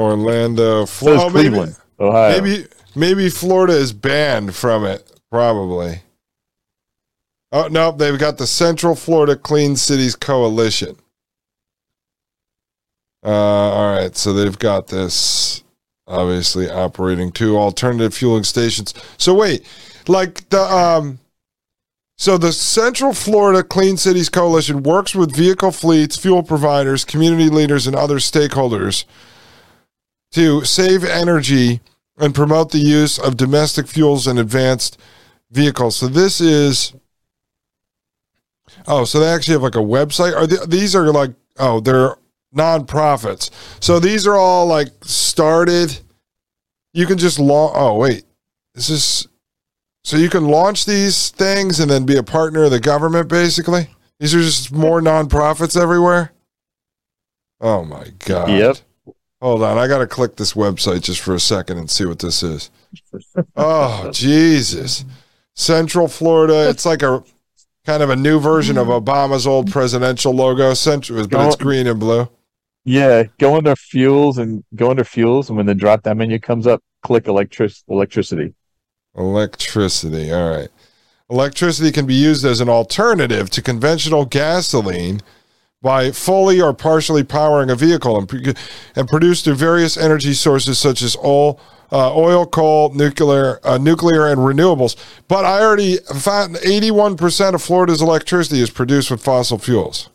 Orlando, Florida. is Cleveland, Ohio. Maybe maybe Florida is banned from it. Probably. Oh no, they've got the Central Florida Clean Cities Coalition. Uh, all right, so they've got this obviously operating two alternative fueling stations. So wait, like the um, so the Central Florida Clean Cities Coalition works with vehicle fleets, fuel providers, community leaders, and other stakeholders to save energy and promote the use of domestic fuels and advanced vehicles. So this is Oh, so they actually have like a website. Are the, these are like oh, they're nonprofits. So these are all like started you can just launch Oh, wait. This is so you can launch these things and then be a partner of the government basically? These are just more nonprofits everywhere? Oh my god. Yep. Hold on, I got to click this website just for a second and see what this is. Oh, Jesus. Central Florida, it's like a kind of a new version of Obama's old presidential logo, Central, but it's green and blue. Yeah, go under fuels and go under fuels, and when the drop down menu comes up, click electric electricity. Electricity, all right. Electricity can be used as an alternative to conventional gasoline by fully or partially powering a vehicle and, and produced through various energy sources such as oil, uh, oil, coal, nuclear, uh, nuclear, and renewables. But I already found 81% of Florida's electricity is produced with fossil fuels.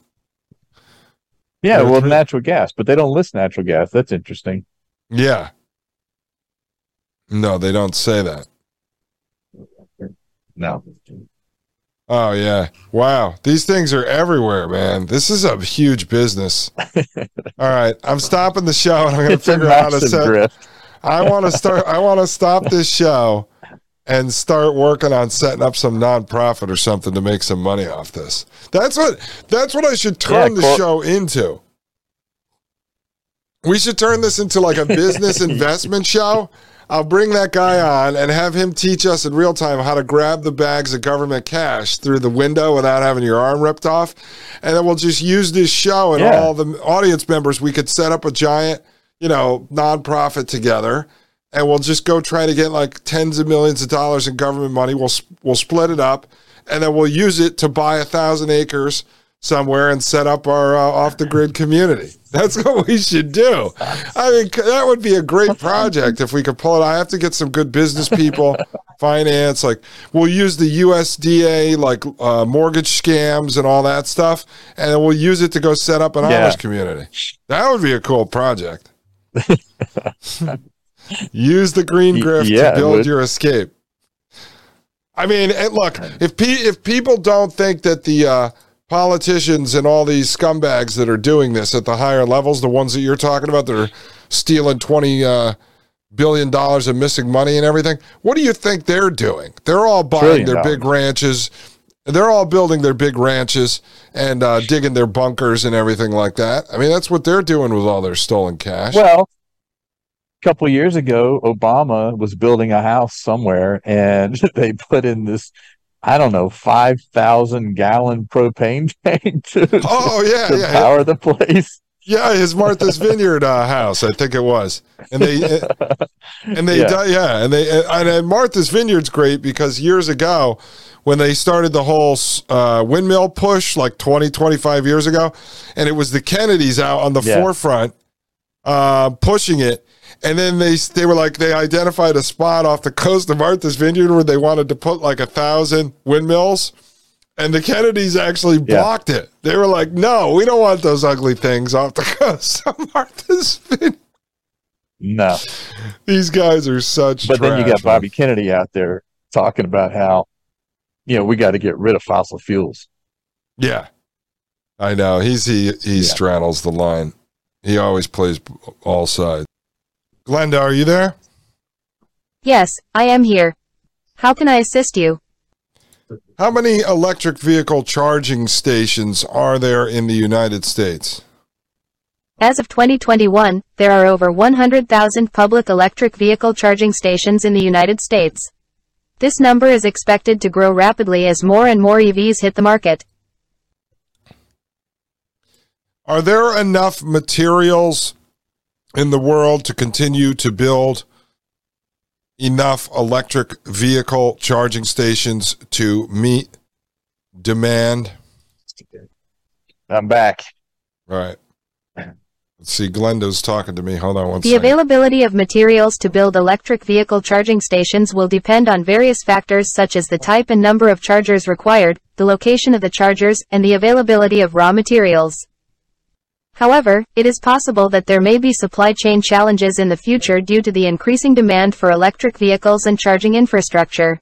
Yeah, well, natural gas, but they don't list natural gas. That's interesting. Yeah. No, they don't say that. No. Oh yeah. Wow. These things are everywhere, man. This is a huge business. All right. I'm stopping the show and I'm gonna It's figure out how to set. I wanna start I wanna stop this show and start working on setting up some nonprofit or something to make some money off this. That's what that's what I should turn Yeah, the cor- show into. We should turn this into like a business investment show. I'll bring that guy on and have him teach us in real time how to grab the bags of government cash through the window without having your arm ripped off. And then we'll just use this show and Yeah. all the audience members. We could set up a giant, you know, nonprofit together and we'll just go try to get like tens of millions of dollars in government money. We'll, we'll split it up and then we'll use it to buy a thousand acres somewhere and set up our uh, off the grid community. That's what we should do. I mean, that would be a great project if we could pull it. I have to get some good business people, finance. Like we'll use the USDA like uh, mortgage scams and all that stuff, and then we'll use it to go set up an Yeah. Amish community. That would be a cool project. use the green Y- grift yeah, to build your escape. I mean, look, if pe- if people don't think that the uh, politicians and all these scumbags that are doing this at the higher levels, the ones that you're talking about that are stealing twenty uh, billion dollars of missing money and everything, what do you think they're doing? They're all buying Trillion their big ranches. They're all building their big ranches and uh, digging their bunkers and everything like that. I mean, that's what they're doing with all their stolen cash. Well, a couple years ago, Obama was building a house somewhere, and they put in this, I don't know, five thousand gallon propane tank to, oh yeah, to yeah, power the place. Yeah, his Martha's Vineyard uh, house, I think it was, and they and they Yeah. yeah, yeah and they and, and Martha's Vineyard's great because years ago, when they started the whole uh, windmill push, like 20, 25 years ago, and it was the Kennedys out on the Yeah. forefront uh, pushing it. And then they they were like they identified a spot off the coast of Martha's Vineyard where they wanted to put like a thousand windmills. And the Kennedys actually Yeah. blocked it. They were like, "No, we don't want those ugly things off the coast of Martha's Vineyard." No, These guys are such. but then you got Bobby Kennedy out there talking about how, you know, we got to get rid of fossil fuels. Yeah, I know. He's he he Yeah. straddles the line. He always plays all sides. Glenda, are you there? Yes, I am here. How can I assist you? How many electric vehicle charging stations are there in the United States? As of 2021, there are over 100,000 public electric vehicle charging stations in the United States. This number is expected to grow rapidly as more and more EVs hit the market. Are there enough materials in the world to continue to build enough electric vehicle charging stations to meet demand? I'm back. Right. Let's see. Glenda's talking to me. Hold on one The second. availability of materials to build electric vehicle charging stations will depend on various factors such as the type and number of chargers required, the location of the chargers, and the availability of raw materials. However, it is possible that there may be supply chain challenges in the future due to the increasing demand for electric vehicles and charging infrastructure.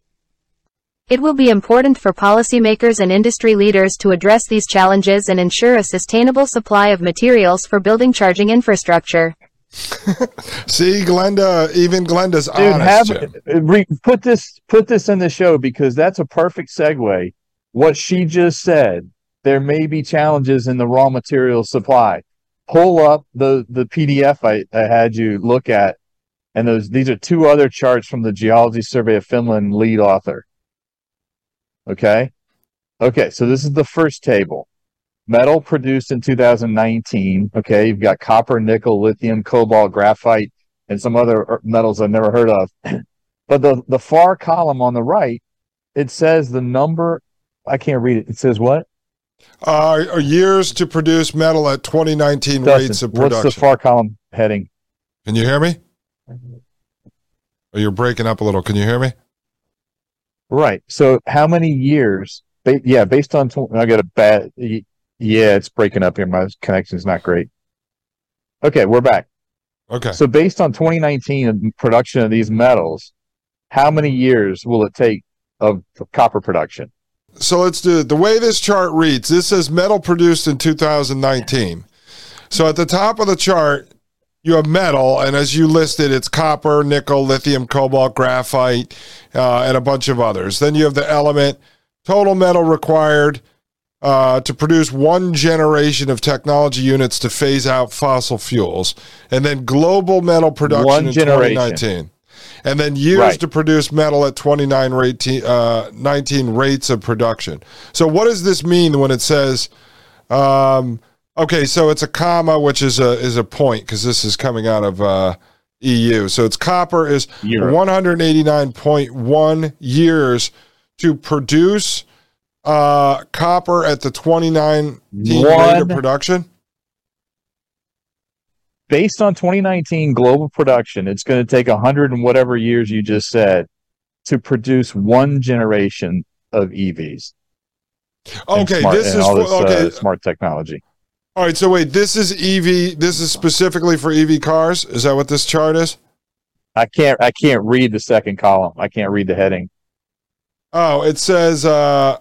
It will be important for policymakers and industry leaders to address these challenges and ensure a sustainable supply of materials for building charging infrastructure. See, Glenda, even Glenda's Dude, honest. have re, put this put this in the show because that's a perfect segue. What she just said, there may be challenges in the raw material supply. Pull up the the PDF I, I had you look at, and those these are two other charts from the Geology Survey of Finland lead author. Okay, okay, so this is the first table. Metal produced in 2019. Okay, you've got copper, nickel, lithium, cobalt, graphite, and some other er, metals I've never heard of. but the the far column on the right, it says the number. I can't read it. It says what? Uh, are years to produce metal at 2019 Dustin, rates of production. what's the far column heading? Can you hear me? Oh, you're breaking up a little. Can you hear me? Right. So how many years? Ba- yeah, based on I got a bad. Yeah, it's breaking up here. My connection's not great. Okay, we're back. Okay. So based on 2019 production of these metals, how many years will it take of copper production? So let's do it. The way this chart reads, this says metal produced in 2019. So at the top of the chart, you have metal, and as you listed, it's copper, nickel, lithium, cobalt, graphite, uh, and a bunch of others. Then you have the element, total metal required uh, to produce one generation of technology units to phase out fossil fuels, and then global metal production One in generation. 2019. And then years Right. to produce metal at 29 rate, uh, 19 rates of production. So what does this mean when it says, um, okay, so it's a comma, which is a is a point because this is coming out of uh, EU. So it's copper is Europe. 189.1 years to produce uh, copper at the 2019 rate of production. Based on 2019 global production, it's going to take 100 and whatever years you just said to produce one generation of EVs. Okay, smart- this is for, this, okay. uh, smart technology. All right, so wait, this is EV. This is specifically for EV cars. Is that what this chart is? I can't I can't read the second column. I can't read the heading. Oh, it says uh,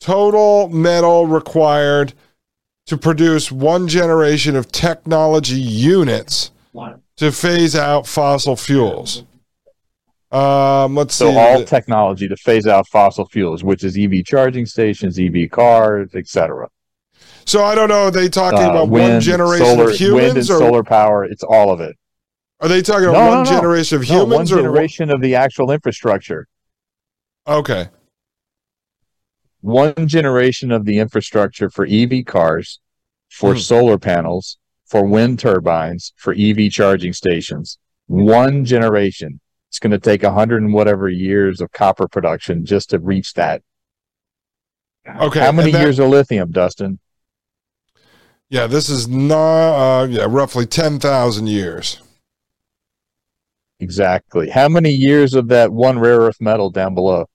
total metal required to produce one generation of technology units to phase out fossil fuels. Um, let's see So see. all technology to phase out fossil fuels, which is EV charging stations, EV cars, etc. so I don't know. Are they talking Uh, about one generation solar, of wind and humans, or solar power. It's all of it. are they talking about No, one no, no. generation of one humans? or generation of the actual infrastructure. okay, One generation of the infrastructure for EV cars, for Hmm. solar panels, for wind turbines, for EV charging stations. One generation. It's going to take a hundred and whatever years of copper production just to reach that. okay. How many that- years of lithium, Dustin? Yeah, this is not. Uh, yeah, roughly ten thousand years. Exactly. How many years of that one rare earth metal down below?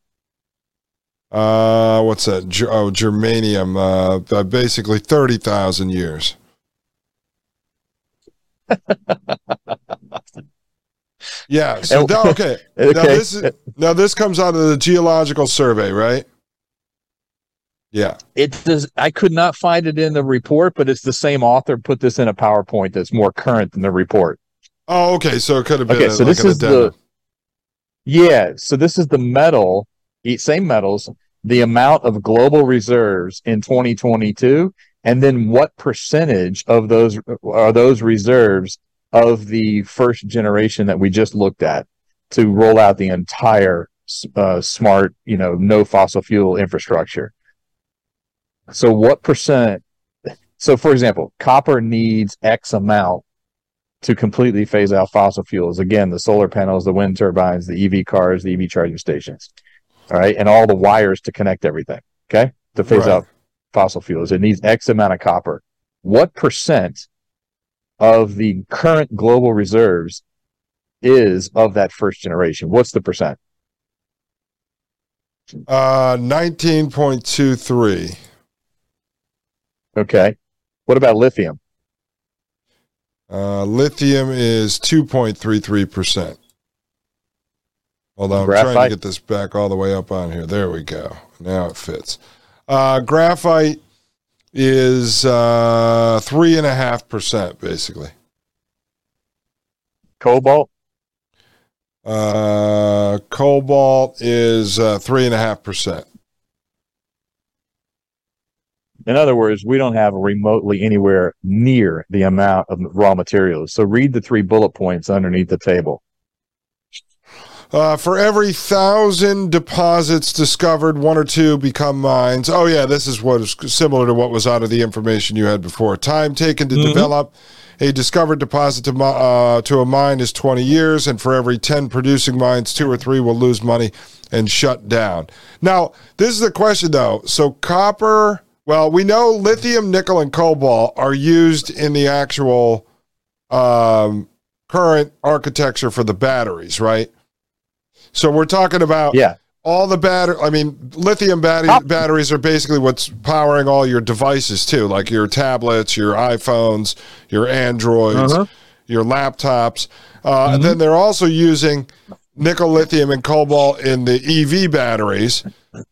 Uh, what's that? Ger- oh, germanium. Uh, uh, basically thirty thousand years. yeah. So now, okay. Now this is now this comes out of the geological survey, right? Yeah. It does. I could not find it in the report, but it's the same author put this in a PowerPoint that's more current than the report. Oh, okay. So it could have been Okay, a- so like this is the yeah. So this is the metal, same metals, the amount of global reserves in 2022, and then what percentage of those are those reserves of the first generation that we just looked at to roll out the entire uh, smart, you know, no fossil fuel infrastructure. So what percent? So for example, copper needs X amount to completely phase out fossil fuels. Again, the solar panels, the wind turbines, the EV cars, the EV charging stations all right, and all the wires to connect everything, okay, to phase right. out fossil fuels. It needs X amount of copper. What percent of the current global reserves is of that first generation? What's the percent? Uh, 19.23. Okay. What about lithium? Uh, lithium is 2.33%. Although I'm trying to get this back all the way up on here. There we go. Now it fits. Uh, graphite is uh, three and a half percent, basically. Cobalt. Uh, cobalt is uh, three and a half percent. In other words, we don't have remotely anywhere near the amount of raw materials. So read the three bullet points underneath the table. Uh, for every thousand deposits discovered, one or two become mines. Oh yeah, this is what is similar to what was out of the information you had before. Time taken to Mhm. develop a discovered deposit to, uh, to a mine is 20 years, and for every 10 producing mines, two or three will lose money and shut down. Now, this is the question though. So copper, well, we know lithium, nickel, and cobalt are used in the actual um, current architecture for the batteries, right? So we're talking about Yeah. all the batter. I mean, lithium battery, batteries are basically what's powering all your devices too, like your tablets, your iPhones, your Androids, Uh-huh. your laptops. Uh, And then they're also using nickel, lithium, and cobalt in the EV batteries,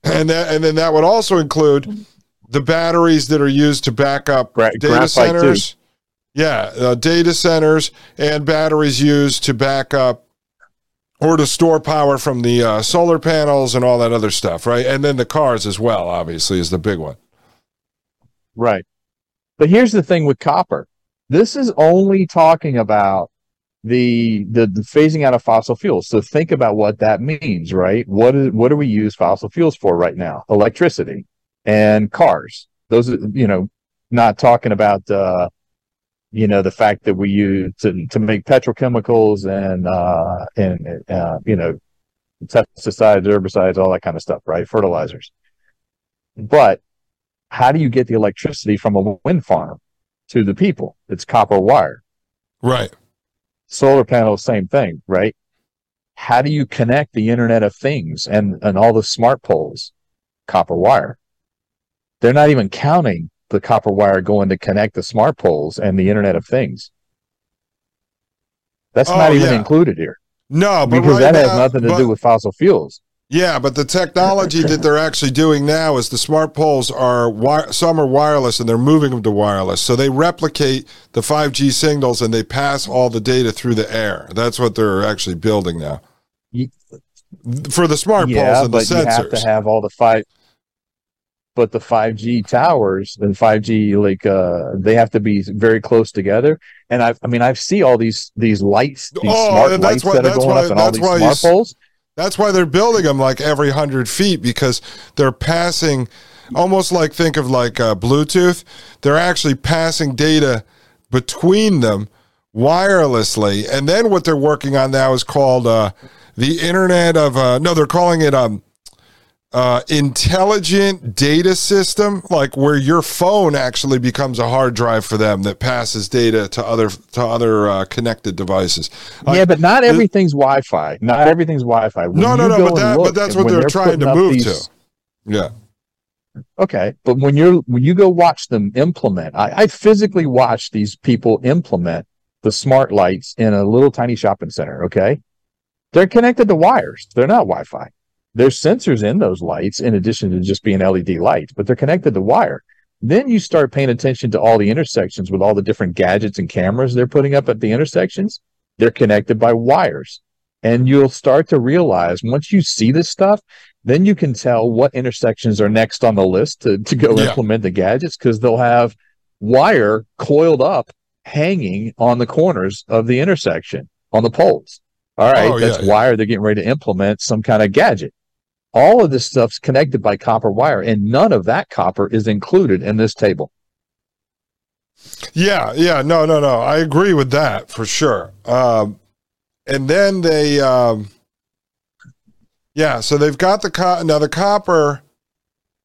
and that, and then that would also include the batteries that are used to back up Gra- data graphite, too. centers. Yeah, uh, data centers and batteries used to back up or to store power from the uh, solar panels and all that other stuff, right? And then the cars as well, obviously, is the big one. Right. But here's the thing with copper. This is only talking about the, the the phasing out of fossil fuels. So think about what that means, right? What is what do we use fossil fuels for right now? Electricity and cars. Those are you know, not talking about uh you know the fact that we use to to make petrochemicals and uh and uh you know pesticides, herbicides, all that kind of stuff, right? Fertilizers. But how do you get the electricity from a wind farm to the people? It's copper wire. Right. Solar panels, same thing, right? How do you connect the Internet of Things and, and all the smart poles? Copper wire. They're not even counting the copper wire going to connect the smart poles and the Internet of Things. That's Oh, not even yeah. included here No, but because right that has nothing to but- do with fossil fuels. Yeah, but the technology that they're actually doing now is the smart poles are wi- some are wireless and they're moving them to wireless. So they replicate the 5G signals and they pass all the data through the air. That's what they're actually building now. Ye- For the smart yeah, poles and the but you have to have all the five. But the five G towers and five G like uh they have to be very close together. And I I mean I see all these these lights, these Oh, smart that's lights why- that are going why- up and all these you smart poles. That's why they're building them like every hundred feet because they're passing, almost like think of like uh, Bluetooth. They're actually passing data between them wirelessly, and then what they're working on now is called uh, the Internet of. Uh, no, they're calling it um, uh, intelligent data system, like where your phone actually becomes a hard drive for them that passes data to other to other uh, connected devices. Like, yeah, but not everything's Wi-Fi. Not everything's Wi-Fi. When No, no, no, but that- but that's what when they're trying to move these- to. yeah. Okay, but when you're when you go watch them implement, I, I physically watch these people implement the smart lights in a little tiny shopping center. Okay, they're connected to wires. They're not Wi-Fi. There's sensors in those lights in addition to just being LED lights, but they're connected to wire. Then you start paying attention to all the intersections with all the different gadgets and cameras they're putting up at the intersections. They're connected by wires. And you'll start to realize once you see this stuff, then you can tell what intersections are next on the list to, to go Yeah. implement the gadgets because they'll have wire coiled up hanging on the corners of the intersection on the poles. All right, Oh, that's yeah, yeah. wire they're getting ready to implement some kind of gadget. All of this stuff's connected by copper wire, and none of that copper is included in this table. Yeah, yeah, no, no, no. I agree with that for sure. Um, and then they, um, yeah, so they've got the co- now the copper.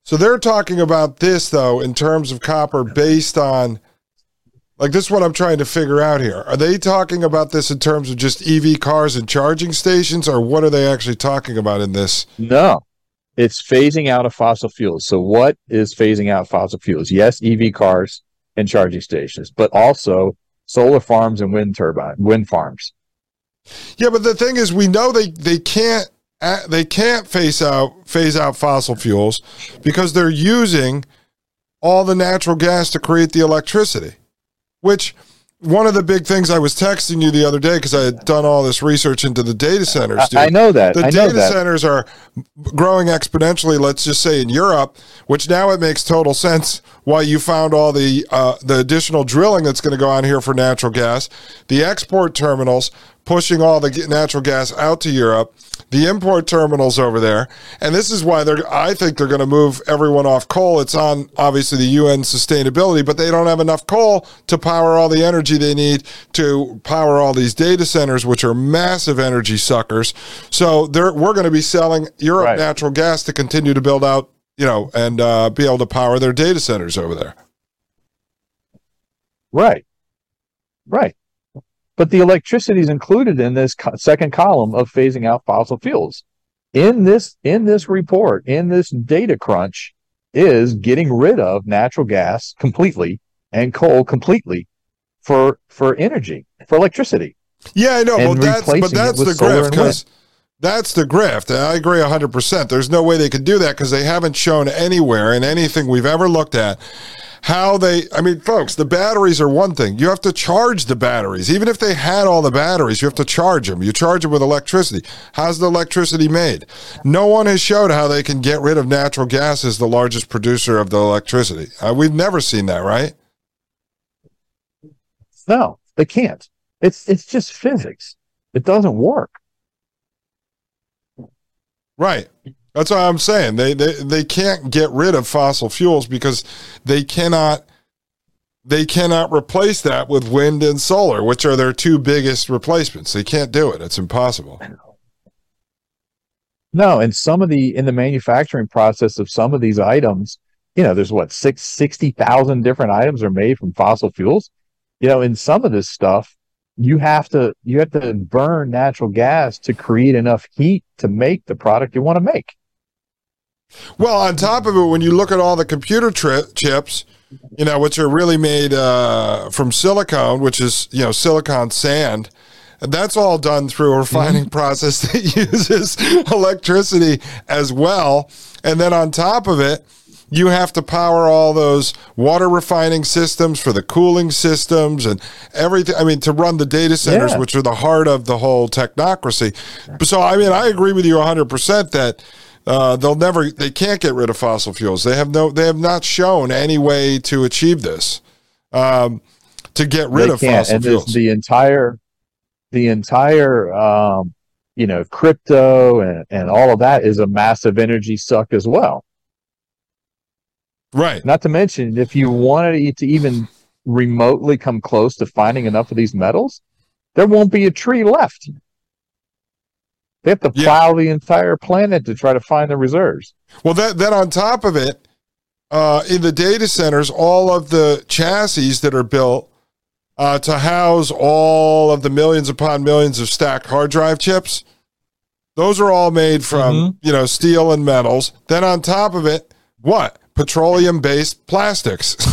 So they're talking about this though in terms of copper based on, like this is what I'm trying to figure out here. Are they talking about this in terms of just EV cars and charging stations, or what are they actually talking about in this? No, it's phasing out of fossil fuels. So, what is phasing out fossil fuels? Yes, EV cars and charging stations, but also solar farms and wind turbine wind farms. Yeah, but the thing is, we know they they can't uh, they can't phase out phase out fossil fuels because they're using all the natural gas to create the electricity, which one of the big things I was texting you the other day because I had done all this research into the data centers. Dude. I, I know that. The data that. centers are growing exponentially. Let's just say in Europe, which now it makes total sense why you found all the uh, the additional drilling that's going to go on here for natural gas, the export terminals pushing all the natural gas out to Europe the import terminals over there. And this is why they're, I think they're going to move everyone off coal. It's on obviously the UN sustainability, but they don't have enough coal to power all the energy they need to power all these data centers, which are massive energy suckers. So we're going to be selling Europe right. natural gas to continue to build out, you know, and uh, be able to power their data centers over there. Right. Right. But the electricity is included in this co- second column of phasing out fossil fuels. In this in this report, in this data crunch, is getting rid of natural gas completely and coal completely for for energy for electricity. Yeah, I know, but that's but that's the grift because that's the grift. I agree 100%. There's no way they could do that because they haven't shown anywhere in anything we've ever looked at how they I mean folks the batteries are one thing. You have to charge the batteries. Even if they had all the batteries you have to charge them. You charge them with electricity. How's the electricity made? No one has showed how they can get rid of natural gas as the largest producer of the electricity. Uh, we've never seen that right? No they can't. It's it's just physics. It doesn't work. Right that's what I'm saying. They, they they can't get rid of fossil fuels because they cannot they cannot replace that with wind and solar, which are their two biggest replacements. They can't do it. It's impossible. No, and some of the in the manufacturing process of some of these items, you know, there's what six sixty thousand different items are made from fossil fuels. You know, in some of this stuff, you have to you have to burn natural gas to create enough heat to make the product you want to make. Well, on top of it, when you look at all the computer tri- chips, you know, which are really made uh, from silicone, which is you know silicon sand, that's all done through a refining mm-hmm. process that uses electricity as well. And then on top of it, you have to power all those water refining systems for the cooling systems and everything. I mean, to run the data centers, yeah. which are the heart of the whole technocracy. So, I mean, I agree with you 100% that uh, they'll never, they can't get rid of fossil fuels. They have no, they have not shown any way to achieve this, um, to get rid they of can't. fossil and fuels. The entire, the entire, um, you know, crypto and, and all of that is a massive energy suck as well. Right. Not to mention, if you wanted to even remotely come close to finding enough of these metals, there won't be a tree left. They have to plow the entire planet to try to find the reserves. Well, that then on top of it, uh, in the data centers, all of the chassis that are built uh, to house all of the millions upon millions of stacked hard drive chips, those are all made from mm-hmm. you know steel and metals. Then on top of it, what petroleum based plastics.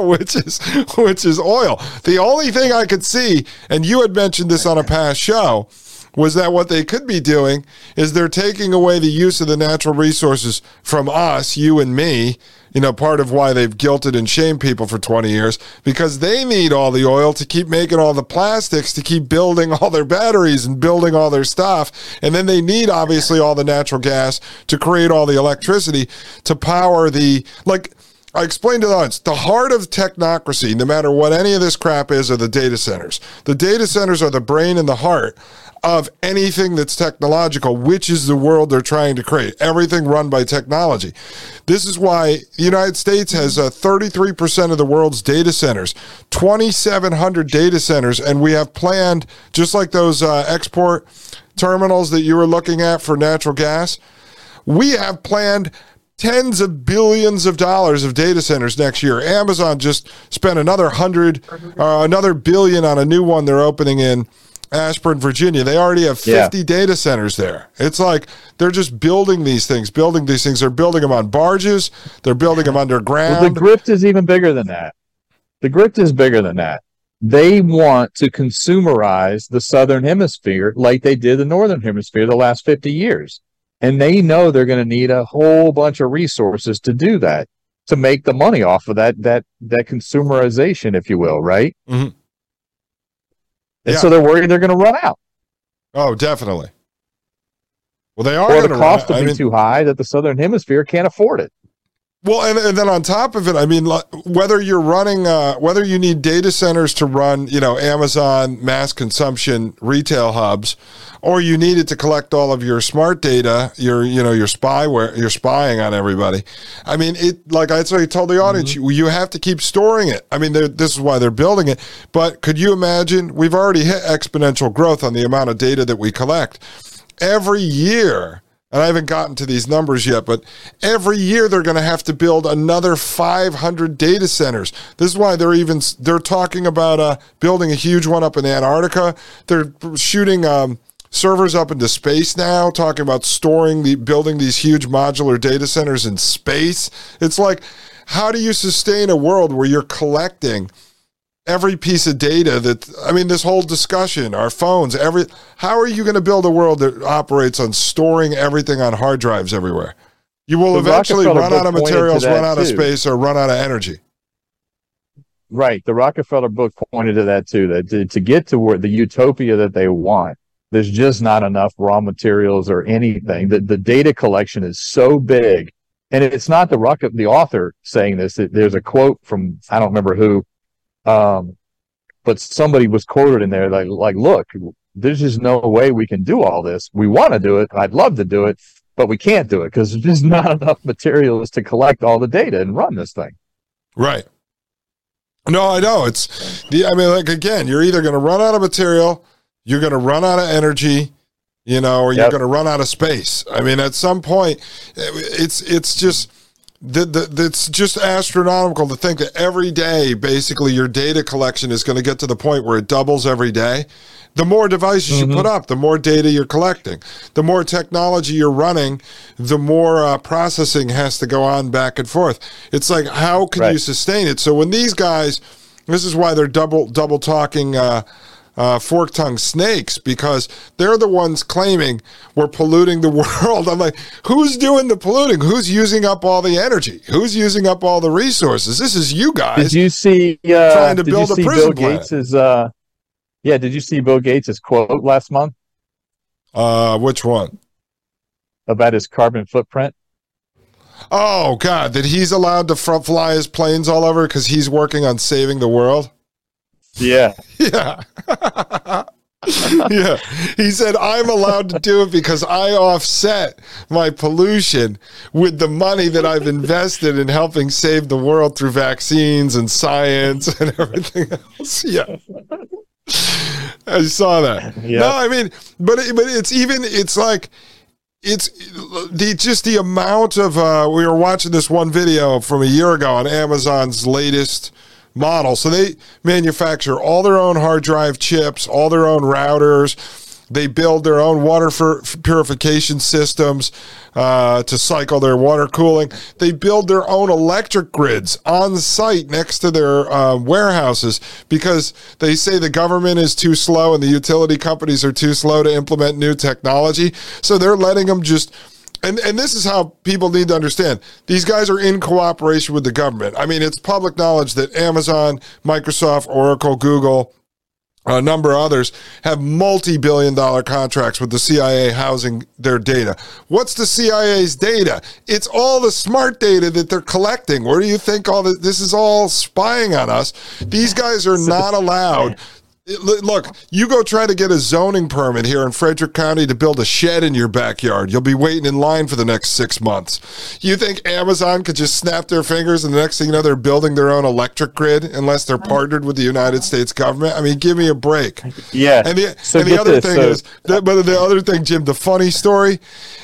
which is which is oil. The only thing I could see, and you had mentioned this on a past show, was that what they could be doing is they're taking away the use of the natural resources from us, you and me. You know, part of why they've guilted and shamed people for 20 years because they need all the oil to keep making all the plastics, to keep building all their batteries and building all their stuff. And then they need, obviously, all the natural gas to create all the electricity to power the, like, I explained to the audience the heart of technocracy, no matter what any of this crap is, are the data centers. The data centers are the brain and the heart of anything that's technological, which is the world they're trying to create. Everything run by technology. This is why the United States has uh, 33% of the world's data centers, 2,700 data centers, and we have planned, just like those uh, export terminals that you were looking at for natural gas, we have planned tens of billions of dollars of data centers next year. Amazon just spent another hundred, uh, another billion on a new one they're opening in Ashburn, Virginia. They already have 50 Yeah. data centers there. It's like they're just building these things, building these things. They're building them on barges. They're building them Well, underground. the grift is even bigger than that. The grift is bigger than that. They want to consumerize the southern hemisphere like they did the northern hemisphere the last 50 years. And they know they're going to need a whole bunch of resources to do that, to make the money off of that that that consumerization, if you will, right? Mhm. And Yeah. so they're worried they're going to run out. oh, definitely. Well, they are Or the cost will I be mean, too high that the southern hemisphere can't afford it. Well, and, and then on top of it, I mean, like, whether you're running, uh, whether you need data centers to run, you know, Amazon mass consumption retail hubs, or you need it to collect all of your smart data, your, you know, your spyware, you're spying on everybody. I mean, it, like I told told the audience, you, you have to keep storing it. I mean, this is why they're building it. But could you imagine? We've already hit exponential growth on the amount of data that we collect every year and I haven't gotten to these numbers yet, but every year they're going to have to build another 500 data centers. This is why they're even they're talking about uh, building a huge one up in Antarctica. They're shooting um, servers up into space now, talking about storing the building these huge modular data centers in space. It's like, how do you sustain a world where you're collecting? Every piece of data that I mean this whole discussion our phones every how are you going to build a world that operates on storing everything on hard drives everywhere you will The eventually run out of book pointed to materials run out of space or run out of energy Right. The Rockefeller book pointed to that too, that to, to get to where the utopia that they want, there's just not enough raw materials or anything. The, the data collection is so big. And it's not the rocket, the author saying this. There's a quote from, I don't remember who, um, but somebody was quoted in there like, like, look, there's just no way we can do all this. We want to do it. I'd love to do it, but we can't do it because there's just not enough materials to collect all the data and run this thing. right no i know it's the i mean like again you're either going to run out of material you're going to run out of energy you know or you're Yep. going to run out of space i mean at some point it's it's just the, the, it's just astronomical to think that every day, basically, your data collection is going to get to the point where it doubles every day. The more devices you put up, the more data you're collecting. The more technology you're running, the more uh, processing has to go on back and forth. It's like, how can you sustain it? So when these guys, this is why they're double double talking. Uh, uh, fork tongued snakes because they're the ones claiming we're polluting the world. I'm like, who's doing the polluting? Who's using up all the energy? Who's using up all the resources? This is you guys. Did you see? Uh, trying to did build you a prison Bill planet. Gates's? Uh, yeah, did you see Bill Gates' quote last month uh, which one? about his carbon footprint? Oh God, that he's allowed to fly his planes all over because he's working on saving the world. Yeah, Yeah. yeah. He said, I'm allowed to do it because I offset my pollution with the money that I've invested in helping save the world through vaccines and science and everything else. Yeah. I saw that. Yeah. No, I mean, but it, but it's even it's like it's the just the amount of uh we were watching this one video from a year ago on Amazon's latest model. So they manufacture all their own hard drive chips, all their own routers. They build their own water purification systems uh, to cycle their water cooling. They build their own electric grids on site next to their uh, warehouses because they say the government is too slow and the utility companies are too slow to implement new technology. So they're letting them just and and this is how people need to understand. These guys are in cooperation with the government. I mean, it's public knowledge that Amazon, Microsoft, Oracle, Google, a number of others have multi-billion dollar contracts with the CIA housing their data. What's the CIA's data? It's all the smart data that they're collecting. Where do you think all this, this is all spying on us? These guys are not allowed Look, you go try to get a zoning permit here in Frederick County to build a shed in your backyard. You'll be waiting in line for the next six months. You think Amazon could just snap their fingers and the next thing you know, they're building their own electric grid unless they're partnered with the United States government? I mean, give me a break. Yeah. And the, so and the other this, thing so. is, that, but the other thing, Jim, the funny story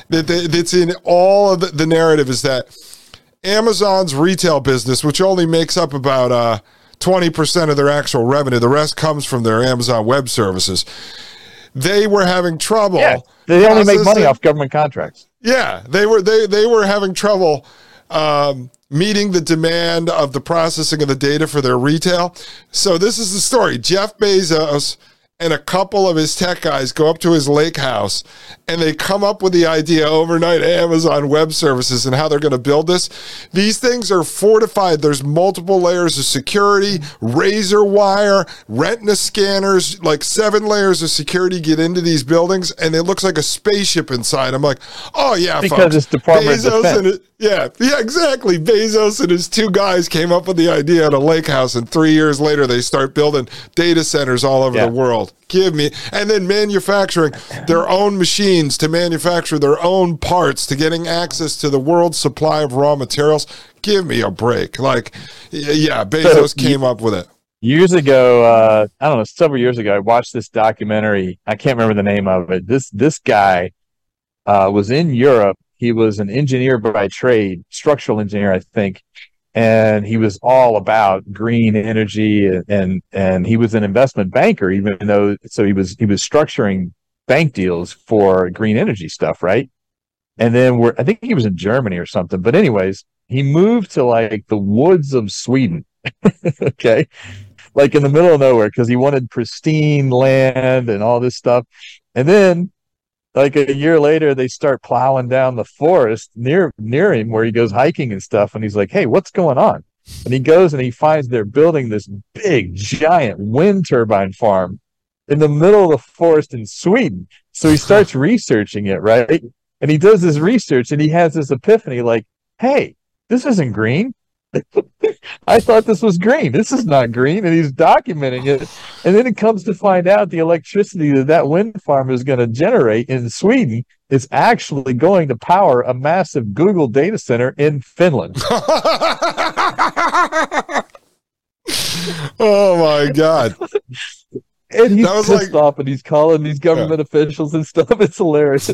that that's in all of the, the narrative is that Amazon's retail business, which only makes up about, uh, 20% of their actual revenue. The rest comes from their Amazon Web Services. They were having trouble. Yeah, they only make money off government contracts. Yeah, they were they they were having trouble um, meeting the demand of the processing of the data for their retail. So this is the story. Jeff Bezos and a couple of his tech guys go up to his lake house and they come up with the idea overnight Amazon Web Services and how they're going to build this. These things are fortified. There's multiple layers of security, razor wire, retina scanners, like seven layers of security get into these buildings and it looks like a spaceship inside. I'm like, oh yeah, because folks. it's Department Bezos of Defense. Yeah, yeah, exactly. Bezos and his two guys came up with the idea at a lake house and three years later they start building data centers all over yeah. the world. Give me, and then manufacturing their own machines to manufacture their own parts to getting access to the world's supply of raw materials. Give me a break. Like, yeah, Bezos came up with it. Years ago, uh, I don't know, several years ago, I watched this documentary. I can't remember the name of it. This this guy uh, was in Europe. He was an engineer by trade, structural engineer, I think, and he was all about green energy and and he was an investment banker even though so he was he was structuring bank deals for green energy stuff right? And then we're i think he was in germany or something but anyways he moved to like the woods of sweden okay? Like in the middle of nowhere because he wanted pristine land and all this stuff. And then like a year later they start plowing down the forest near near him where he goes hiking and stuff and he's like hey what's going on? And he goes and he finds they're building this big giant wind turbine farm in the middle of the forest in sweden. So he starts researching it right? And he does his research and he has this epiphany like hey this isn't green I thought this was green. This is not green. And he's documenting it. And then it comes to find out the electricity that that wind farm is going to generate in Sweden is actually going to power a massive Google data center in Finland. oh my God. and he's that was pissed like, off and he's calling these government yeah. officials and stuff. It's hilarious.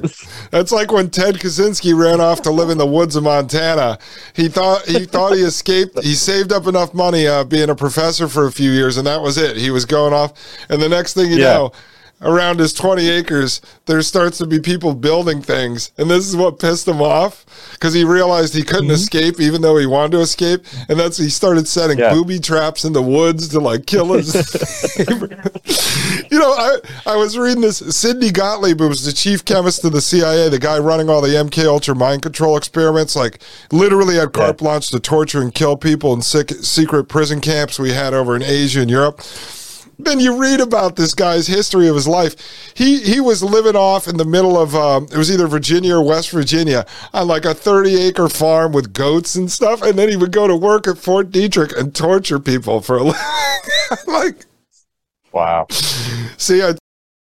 That's like when Ted Kaczynski ran off to live in the woods of Montana. He thought he thought he escaped. He saved up enough money uh, being a professor for a few years, and that was it. He was going off, and the next thing you yeah. know around his 20 acres, there starts to be people building things. And this is what pissed him off because he realized he couldn't mm-hmm. escape even though he wanted to escape. And that's he started setting yeah. booby traps in the woods to like kill his. you know, I, I was reading this. Sidney Gottlieb, who was the chief chemist of the CIA, the guy running all the MK Ultra mind control experiments, like literally had carte blanche to torture and kill people in sick, secret prison camps we had over in Asia and Europe then you read about this guy's history of his life. He he was living off in the middle of um, it was either Virginia or West Virginia on like a thirty acre farm with goats and stuff, and then he would go to work at Fort Detrick and torture people for a like. Wow. See, I